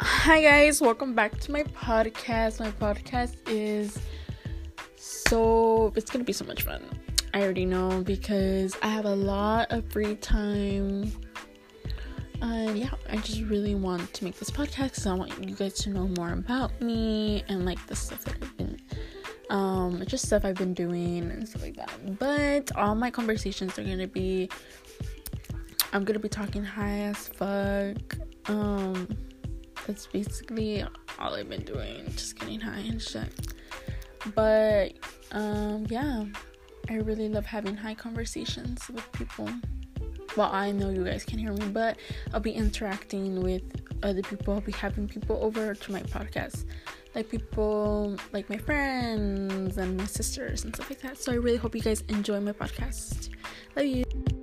Hi, guys, welcome back to my podcast. My podcast is so it's gonna be so much fun. I already know because I have a lot of free time. And yeah, I just really want to make this podcast because I want you guys to know more about me and like the stuff that I've been um just stuff I've been doing and stuff like that. But all my conversations are gonna be I'm gonna be talking high as fuck. Um that's basically all I've been doing, just getting high and shit. But um yeah, I really love having high conversations with people. Well, I know you guys can hear me, but I'll be interacting with other people. I'll be having people over to my podcast. Like people like my friends and my sisters and stuff like that. So I really hope you guys enjoy my podcast. Love you.